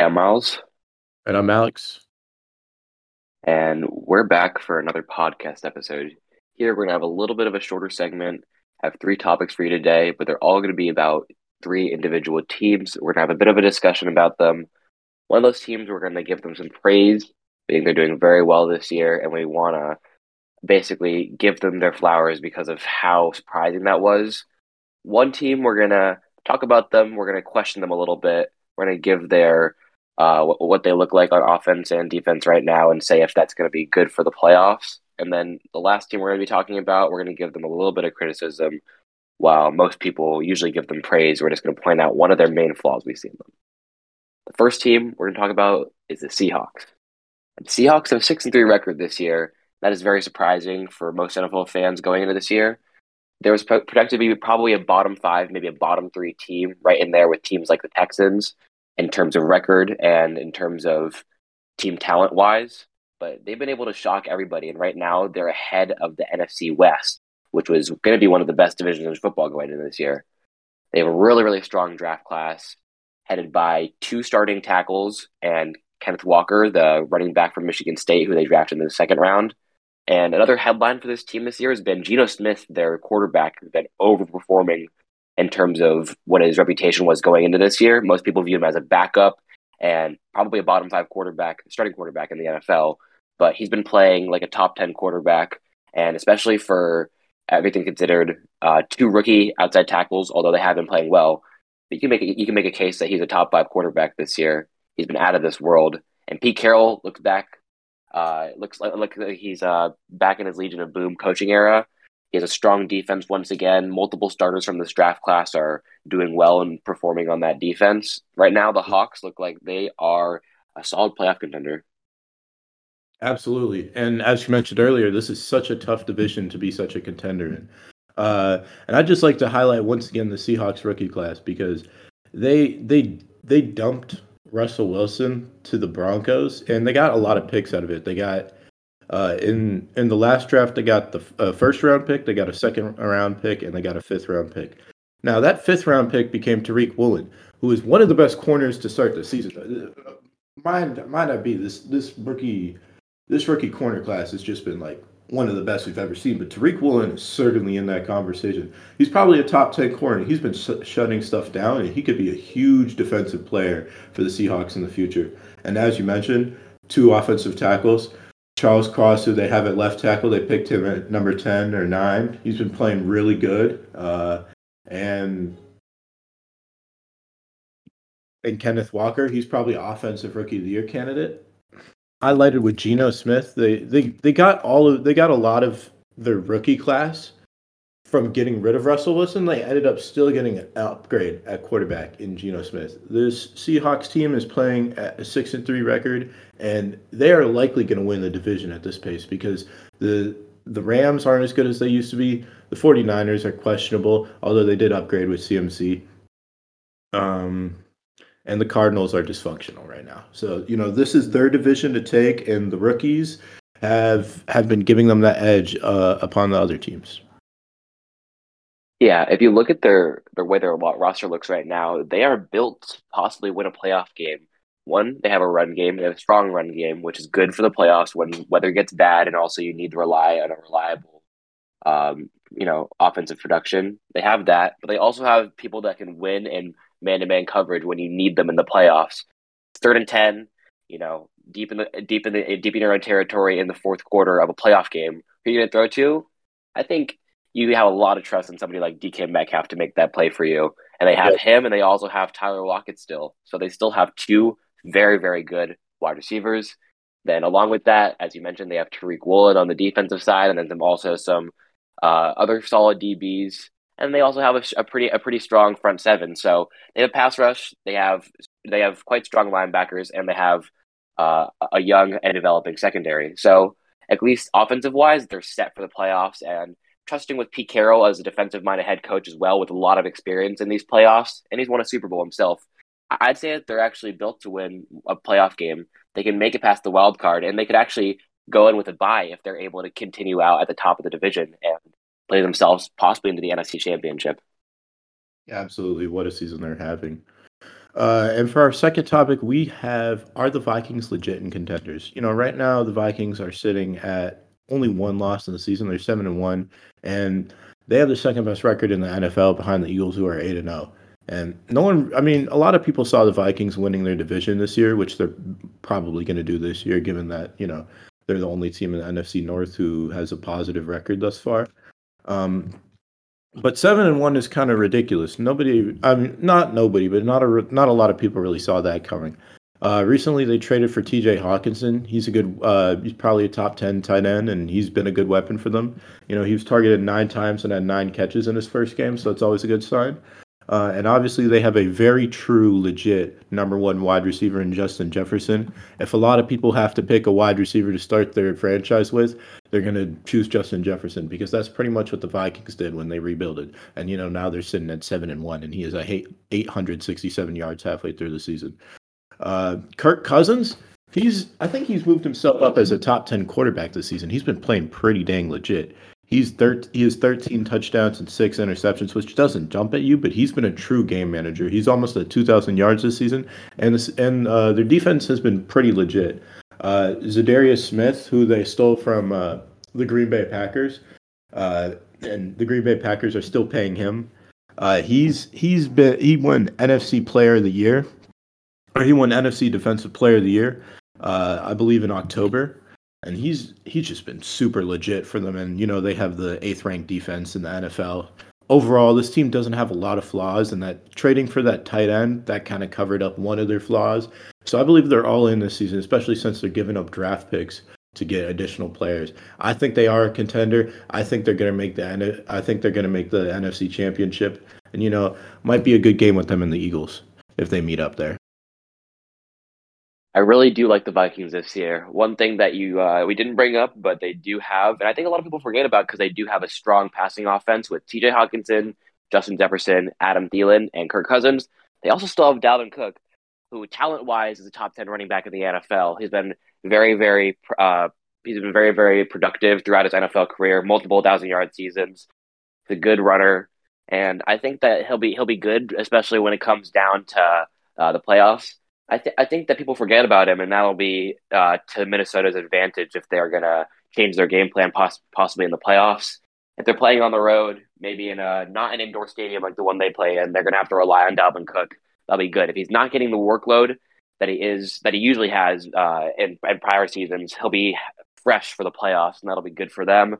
I'm Miles. And I'm Alex. And we're back for another podcast episode. Here, we're going to have a little bit of a shorter segment, have three topics for you today, but they're all going to be about three individual teams. We're going to have a bit of a discussion about them. One of those teams, we're going to give them some praise. Think they're doing very well this year, and we want to basically give them their flowers because of how surprising that was. One team, we're going to talk about them. We're going to question them a little bit. We're going to give their uh, what, they look like on offense and defense right now and say if that's going to be good for the playoffs. And then the last team we're going to be talking about, we're going to give them a little bit of criticism. While most people usually give them praise, we're just going to point out one of their main flaws we see in them. The first team we're going to talk about is the Seahawks. And Seahawks have a six and three record this year. That is very surprising for most NFL fans going into this year. There was projected to be probably a bottom five, maybe a bottom three team right in there with teams like the Texans in terms of record and in terms of team talent wise. But they've been able to shock everybody. And right now they're ahead of the NFC West, which was going to be one of the best divisions in football going into this year. They have a really, really strong draft class headed by two starting tackles and Kenneth Walker, the running back from Michigan State, who they drafted in the second round. And another headline for this team this year has been Geno Smith, their quarterback, who's been overperforming in terms of what his reputation was going into this year. Most people view him as a backup and probably a bottom five quarterback, starting quarterback in the NFL. But he's been playing like a top 10 quarterback. And especially for everything considered, uh, two rookie outside tackles, although they have been playing well, but you can make a, you can make a case that he's a top five quarterback this year. He's been out of this world. And Pete Carroll looks back, uh, looks like, like he's uh, back in his Legion of Boom coaching era he has a strong defense once again. Multiple starters from this draft class are doing well and performing on that defense. Right now, the Hawks look like they are a solid playoff contender. Absolutely. And as you mentioned earlier, this is such a tough division to be such a contender in. Uh, and I'd just like to highlight once again the Seahawks rookie class because they they they dumped Russell Wilson to the Broncos and they got a lot of picks out of it. They got uh, in in the last draft, they got the uh, first round pick, they got a second round pick, and they got a fifth round pick. Now that fifth round pick became Tariq Woolen, who is one of the best corners to start the season. Uh, might might not be this this rookie this rookie corner class has just been like one of the best we've ever seen. But Tariq Woolen is certainly in that conversation. He's probably a top ten corner. He's been sh- shutting stuff down, and he could be a huge defensive player for the Seahawks in the future. And as you mentioned, two offensive tackles. Charles Cross, who they have at left tackle, they picked him at number 10 or 9. He's been playing really good. Uh, and and Kenneth Walker, he's probably offensive rookie of the year candidate. Highlighted with Geno Smith, they they they got all of they got a lot of their rookie class from getting rid of Russell Wilson, they ended up still getting an upgrade at quarterback in Geno Smith. This Seahawks team is playing at a six and three record, and they are likely going to win the division at this pace because the the Rams aren't as good as they used to be. The 49ers are questionable, although they did upgrade with CMC. Um, and the Cardinals are dysfunctional right now. So, you know, this is their division to take, and the rookies have have been giving them that edge uh, upon the other teams. Yeah, if you look at their their way their roster looks right now, they are built to possibly win a playoff game. One, they have a run game, they have a strong run game, which is good for the playoffs when weather gets bad, and also you need to rely on a reliable, um, you know, offensive production. They have that, but they also have people that can win in man to man coverage when you need them in the playoffs. Third and ten, you know, deep in the deep in the deep in your own territory in the fourth quarter of a playoff game. Who are you gonna throw to? I think you have a lot of trust in somebody like DK Metcalf to make that play for you. And they have yeah. him and they also have Tyler Lockett still. So they still have two very, very good wide receivers. Then along with that, as you mentioned, they have Tariq Woolen on the defensive side and then some, also some uh, other solid DBs. And they also have a, a, pretty a pretty strong front seven. So they have pass rush, they have they have quite strong linebackers, and they have uh, a young and developing secondary. So at least offensive wise, they're set for the playoffs and trusting with Pete Carroll as a defensive minded head coach as well, with a lot of experience in these playoffs, and he's won a Super Bowl himself. I'd say that they're actually built to win a playoff game. They can make it past the wild card, and they could actually go in with a bye if they're able to continue out at the top of the division and play themselves possibly into the NFC Championship. Yeah, absolutely. What a season they're having. Uh, and for our second topic, we have are the Vikings legit and contenders? You know, right now the Vikings are sitting at only one loss in the season. They're seven and one, and they have the second best record in the NFL behind the Eagles, who are eight and zero. Oh. And no one, I mean, a lot of people saw the Vikings winning their division this year, which they're probably going to do this year, given that you know they're the only team in the NFC North who has a positive record thus far. Um, but seven and one is kind of ridiculous. Nobody, I mean, not nobody, but not a not a lot of people really saw that coming. Uh, recently, they traded for T.J. Hockenson. He's a good, uh, he's probably a top ten tight end, and he's been a good weapon for them. You know, he was targeted nine times and had nine catches in his first game, so it's always a good sign. Uh, and obviously, they have a very true, legit number one wide receiver in Justin Jefferson. If a lot of people have to pick a wide receiver to start their franchise with, they're going to choose Justin Jefferson because that's pretty much what the Vikings did when they rebuilded. And you know now they're sitting at seven and one, and he is a 867 yards halfway through the season. Uh, Kirk Cousins, he's I think he's moved himself up as a top ten quarterback this season. He's been playing pretty dang legit. He's thir- he has 13 touchdowns and six interceptions, which doesn't jump at you, but he's been a true game manager. He's almost at 2,000 yards this season, and this, and uh, their defense has been pretty legit. Uh, Za'Darius Smith, who they stole from uh, the Green Bay Packers, uh, and the Green Bay Packers are still paying him. Uh, he's he's been he won NFC Player of the Year, he won NFC Defensive Player of the Year, uh, I believe in October and he's he's just been super legit for them. And you know they have the eighth ranked defense in the NFL. Overall, this team doesn't have a lot of flaws, and that trading for that tight end that kind of covered up one of their flaws. So I believe they're all in this season, especially since they're giving up draft picks to get additional players. I think they are a contender. I think they're going to make the I think they're going to make the NFC Championship, and you know might be a good game with them and the Eagles if they meet up there. I really do like the Vikings this year. One thing that you uh, we didn't bring up, but they do have, and I think a lot of people forget about because they do have a strong passing offense with T.J. Hockenson, Justin Jefferson, Adam Thielen, and Kirk Cousins. They also still have Dalvin Cook, who talent wise is a top ten running back in the NFL. He's been very, very, uh, he's been very, very productive throughout his NFL career, multiple thousand yard seasons. He's a good runner, and I think that he'll be he'll be good, especially when it comes down to uh, the playoffs. I, th- I think that people forget about him, and that'll be uh, to Minnesota's advantage if they're going to change their game plan, poss- possibly in the playoffs. If they're playing on the road, maybe in a not an indoor stadium like the one they play in, they're going to have to rely on Dalvin Cook. That'll be good. If he's not getting the workload that he is that he usually has uh, in, in prior seasons, he'll be fresh for the playoffs, and that'll be good for them.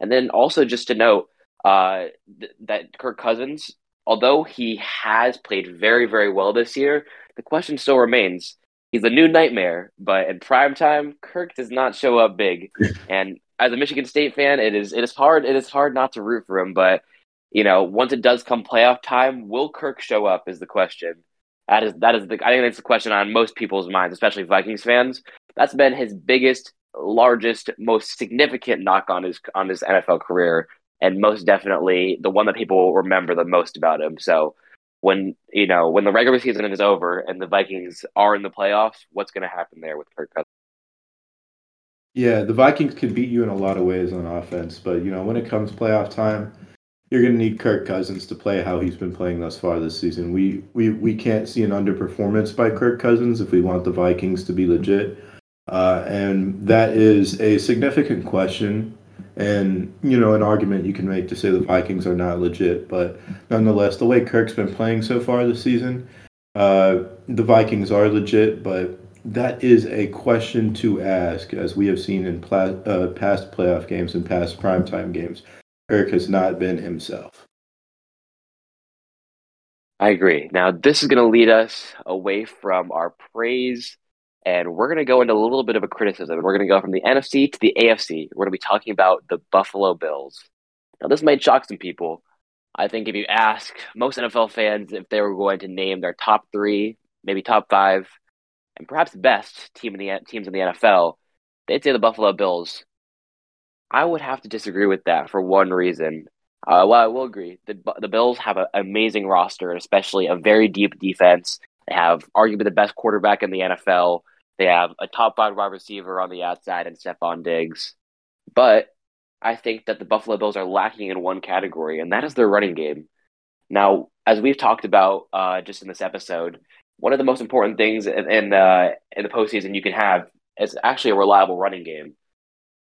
And then also just to note uh, th- that Kirk Cousins, although he has played very very well this year, the question still remains. He's a new nightmare, but in prime time, Kirk does not show up big. and as a Michigan State fan, it is it is hard it is hard not to root for him. But you know, once it does come playoff time, will Kirk show up? Is the question. That is that is the I think that's the question on most people's minds, especially Vikings fans. That's been his biggest, largest, most significant knock on his on his NFL career, and most definitely the one that people will remember the most about him. So when you know when the regular season is over and the Vikings are in the playoffs, what's going to happen there with Kirk Cousins? Yeah, the Vikings can beat you in a lot of ways on offense, but you know when it comes playoff time, you're going to need Kirk Cousins to play how he's been playing thus far this season. We we we can't see an underperformance by Kirk Cousins if we want the Vikings to be legit, uh, and that is a significant question and, you know, an argument you can make to say the Vikings are not legit. But nonetheless, the way Kirk's been playing so far this season, uh, the Vikings are legit. But that is a question to ask, as we have seen in pla- uh, past playoff games and past primetime games. Kirk has not been himself. I agree. Now, this is going to lead us away from our praise and we're going to go into a little bit of a criticism. We're going to go from the NFC to the AFC. We're going to be talking about the Buffalo Bills. Now, this might shock some people. I think if you ask most NFL fans if they were going to name their top three, maybe top five, and perhaps best team in the teams in the NFL, they'd say the Buffalo Bills. I would have to disagree with that for one reason. Uh, well, I will agree. The, the Bills have an amazing roster, especially a very deep defense. They have arguably the best quarterback in the NFL. They have a top five wide receiver on the outside and Stefon Diggs. But I think that the Buffalo Bills are lacking in one category, and that is their running game. Now, as we've talked about uh, just in this episode, one of the most important things in, in the in the postseason you can have is actually a reliable running game.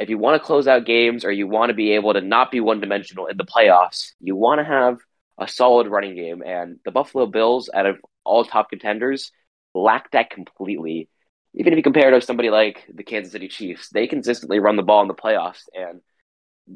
If you want to close out games or you want to be able to not be one dimensional in the playoffs, you want to have a solid running game. And the Buffalo Bills, out of all top contenders, lack that completely. Even if you compare it to somebody like the Kansas City Chiefs, they consistently run the ball in the playoffs, and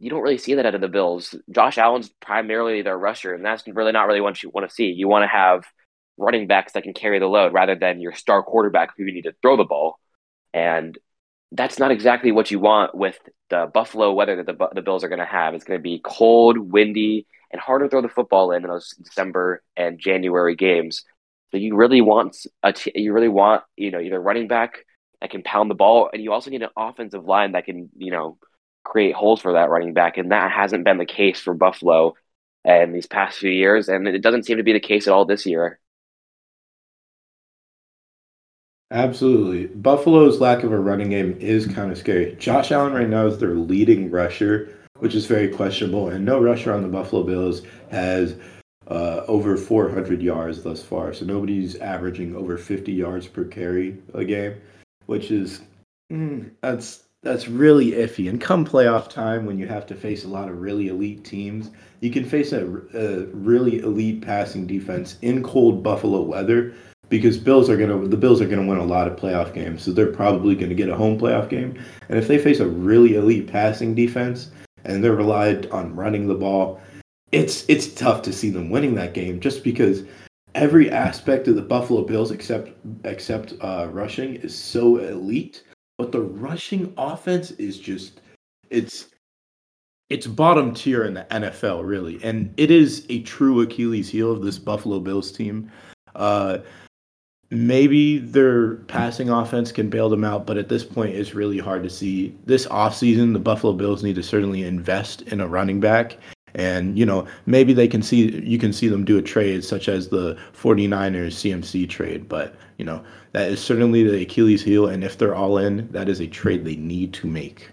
you don't really see that out of the Bills. Josh Allen's primarily their rusher, and that's really not really what you want to see. You want to have running backs that can carry the load rather than your star quarterback who you need to throw the ball. And that's not exactly what you want with the Buffalo weather that the, the Bills are going to have. It's going to be cold, windy, and hard to throw the football in, in those December and January games. So you really want a t- you really want you know either running back that can pound the ball, and you also need an offensive line that can you know create holes for that running back, and that hasn't been the case for Buffalo in these past few years, and it doesn't seem to be the case at all this year. Absolutely. Buffalo's lack of a running game is kind of scary. Josh Allen right now is their leading rusher, which is very questionable, and no rusher on the Buffalo Bills has uh, over 400 yards thus far. So nobody's averaging over 50 yards per carry a game, which is mm, that's that's really iffy. And come playoff time, when you have to face a lot of really elite teams, you can face a, a really elite passing defense in cold Buffalo weather because Bills are gonna the Bills are gonna win a lot of playoff games, so they're probably gonna get a home playoff game. And if they face a really elite passing defense and they're relied on running the ball, it's it's tough to see them winning that game just because every aspect of the Buffalo Bills except except uh, rushing is so elite, but the rushing offense is just it's it's bottom tier in the NFL really, and it is a true Achilles heel of this Buffalo Bills team. Uh, maybe their passing offense can bail them out, but at this point, it's really hard to see. This offseason, the Buffalo Bills need to certainly invest in a running back. And, you know, maybe they can see, you can see them do a trade such as the 49ers CMC trade. But, you know, that is certainly the Achilles heel. And if they're all in, that is a trade they need to make.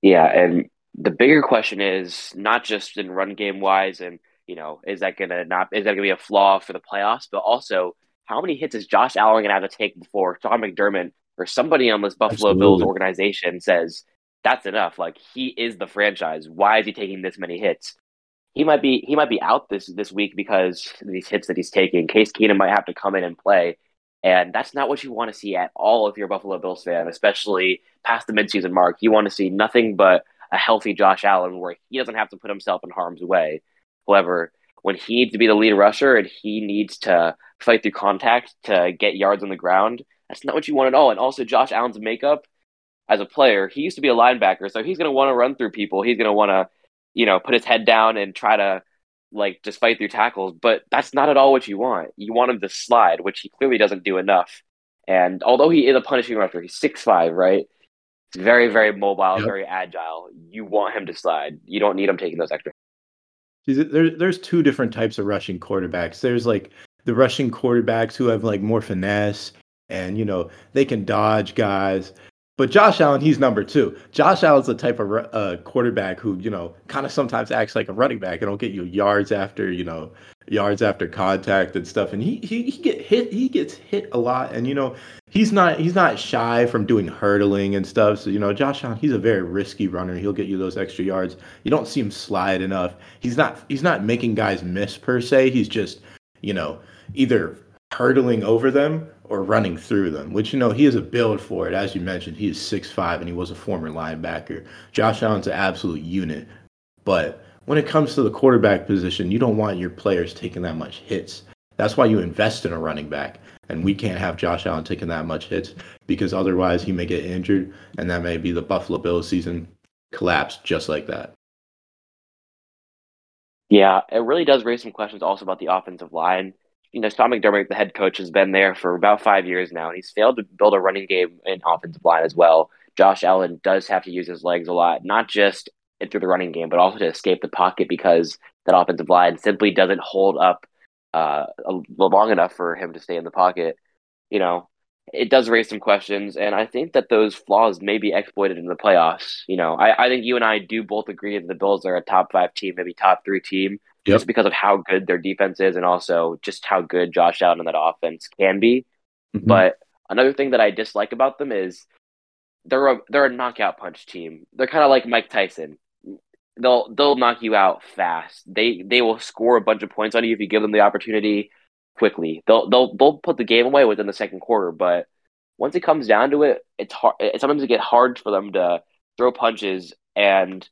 Yeah. And the bigger question is not just in run game wise and, you know, is that gonna not is that gonna be a flaw for the playoffs? But also, how many hits is Josh Allen gonna have to take before Sean McDermott or somebody on this Buffalo Absolutely. Bills organization says that's enough? Like he is the franchise. Why is he taking this many hits? He might be he might be out this this week because these hits that he's taking. Case Keenum might have to come in and play. And that's not what you want to see at all if you're a Buffalo Bills fan, especially past the midseason mark. You want to see nothing but a healthy Josh Allen where he doesn't have to put himself in harm's way. However, when he needs to be the lead rusher and he needs to fight through contact to get yards on the ground, that's not what you want at all. And also, Josh Allen's makeup as a player, he used to be a linebacker, so he's going to want to run through people. He's going to want to, you know, put his head down and try to like just fight through tackles. But that's not at all what you want. You want him to slide, which he clearly doesn't do enough. And although he is a punishing rusher, he's six five, right? He's very, very mobile, yep. very agile. You want him to slide. You don't need him taking those extra there, there's two different types of rushing quarterbacks. There's like the rushing quarterbacks who have like more finesse and you know they can dodge guys. But Josh Allen, he's number two. Josh Allen's the type of uh, quarterback who you know kind of sometimes acts like a running back and will get you yards after you know yards after contact and stuff. And he he he get hit he gets hit a lot. And you know he's not he's not shy from doing hurdling and stuff. So you know Josh Allen, he's a very risky runner. He'll get you those extra yards. You don't see him slide enough. He's not he's not making guys miss per se. He's just you know either hurdling over them or running through them, which you know he has a build for it. As you mentioned, he is six five and he was a former linebacker. Josh Allen's an absolute unit, but when it comes to the quarterback position, you don't want your players taking that much hits. That's why you invest in a running back. And we can't have Josh Allen taking that much hits because otherwise he may get injured and that may be the Buffalo Bills season collapse just like that. Yeah, it really does raise some questions also about the offensive line. You know, Sean McDermott, the head coach, has been there for about five years now, and he's failed to build a running game in offensive line as well. Josh Allen does have to use his legs a lot, not just through the running game, but also to escape the pocket because that offensive line simply doesn't hold up uh, long enough for him to stay in the pocket. You know, it does raise some questions, and I think that those flaws may be exploited in the playoffs. You know, I, I think you and I do both agree that the Bills are a top five team, maybe top three team, yep. just because of how good their defense is and also just how good Josh Allen and that offense can be. Mm-hmm. But another thing that I dislike about them is they're a they're a knockout punch team. They're kind of like Mike Tyson. They'll they'll knock you out fast. They they will score a bunch of points on you if you give them the opportunity quickly. They'll they'll they'll put the game away within the second quarter, but once it comes down to it, it's hard. It, sometimes it get hard for them to throw punches and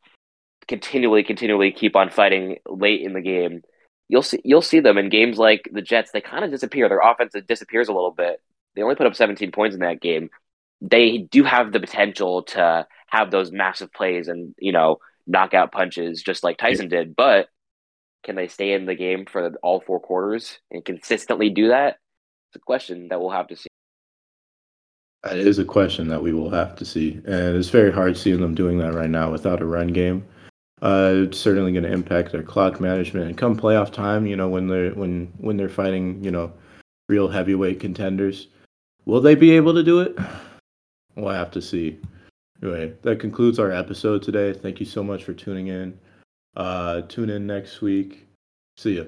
continually, continually keep on fighting late in the game. You'll see you'll see them in games like the Jets. They kind of disappear. Their offense disappears a little bit. They only put up 17 points in that game. They do have the potential to have those massive plays and you know knockout punches just like Tyson did, but can they stay in the game for all four quarters and consistently do that? It's a question that we'll have to see. That is a question that we will have to see, and it's very hard seeing them doing that right now without a run game. Uh, it's certainly going to impact their clock management. And come playoff time, you know, when they're when when they're fighting, you know, real heavyweight contenders, will they be able to do it? We'll have to see. Anyway, that concludes our episode today. Thank you so much for tuning in. Uh, tune in next week. See ya.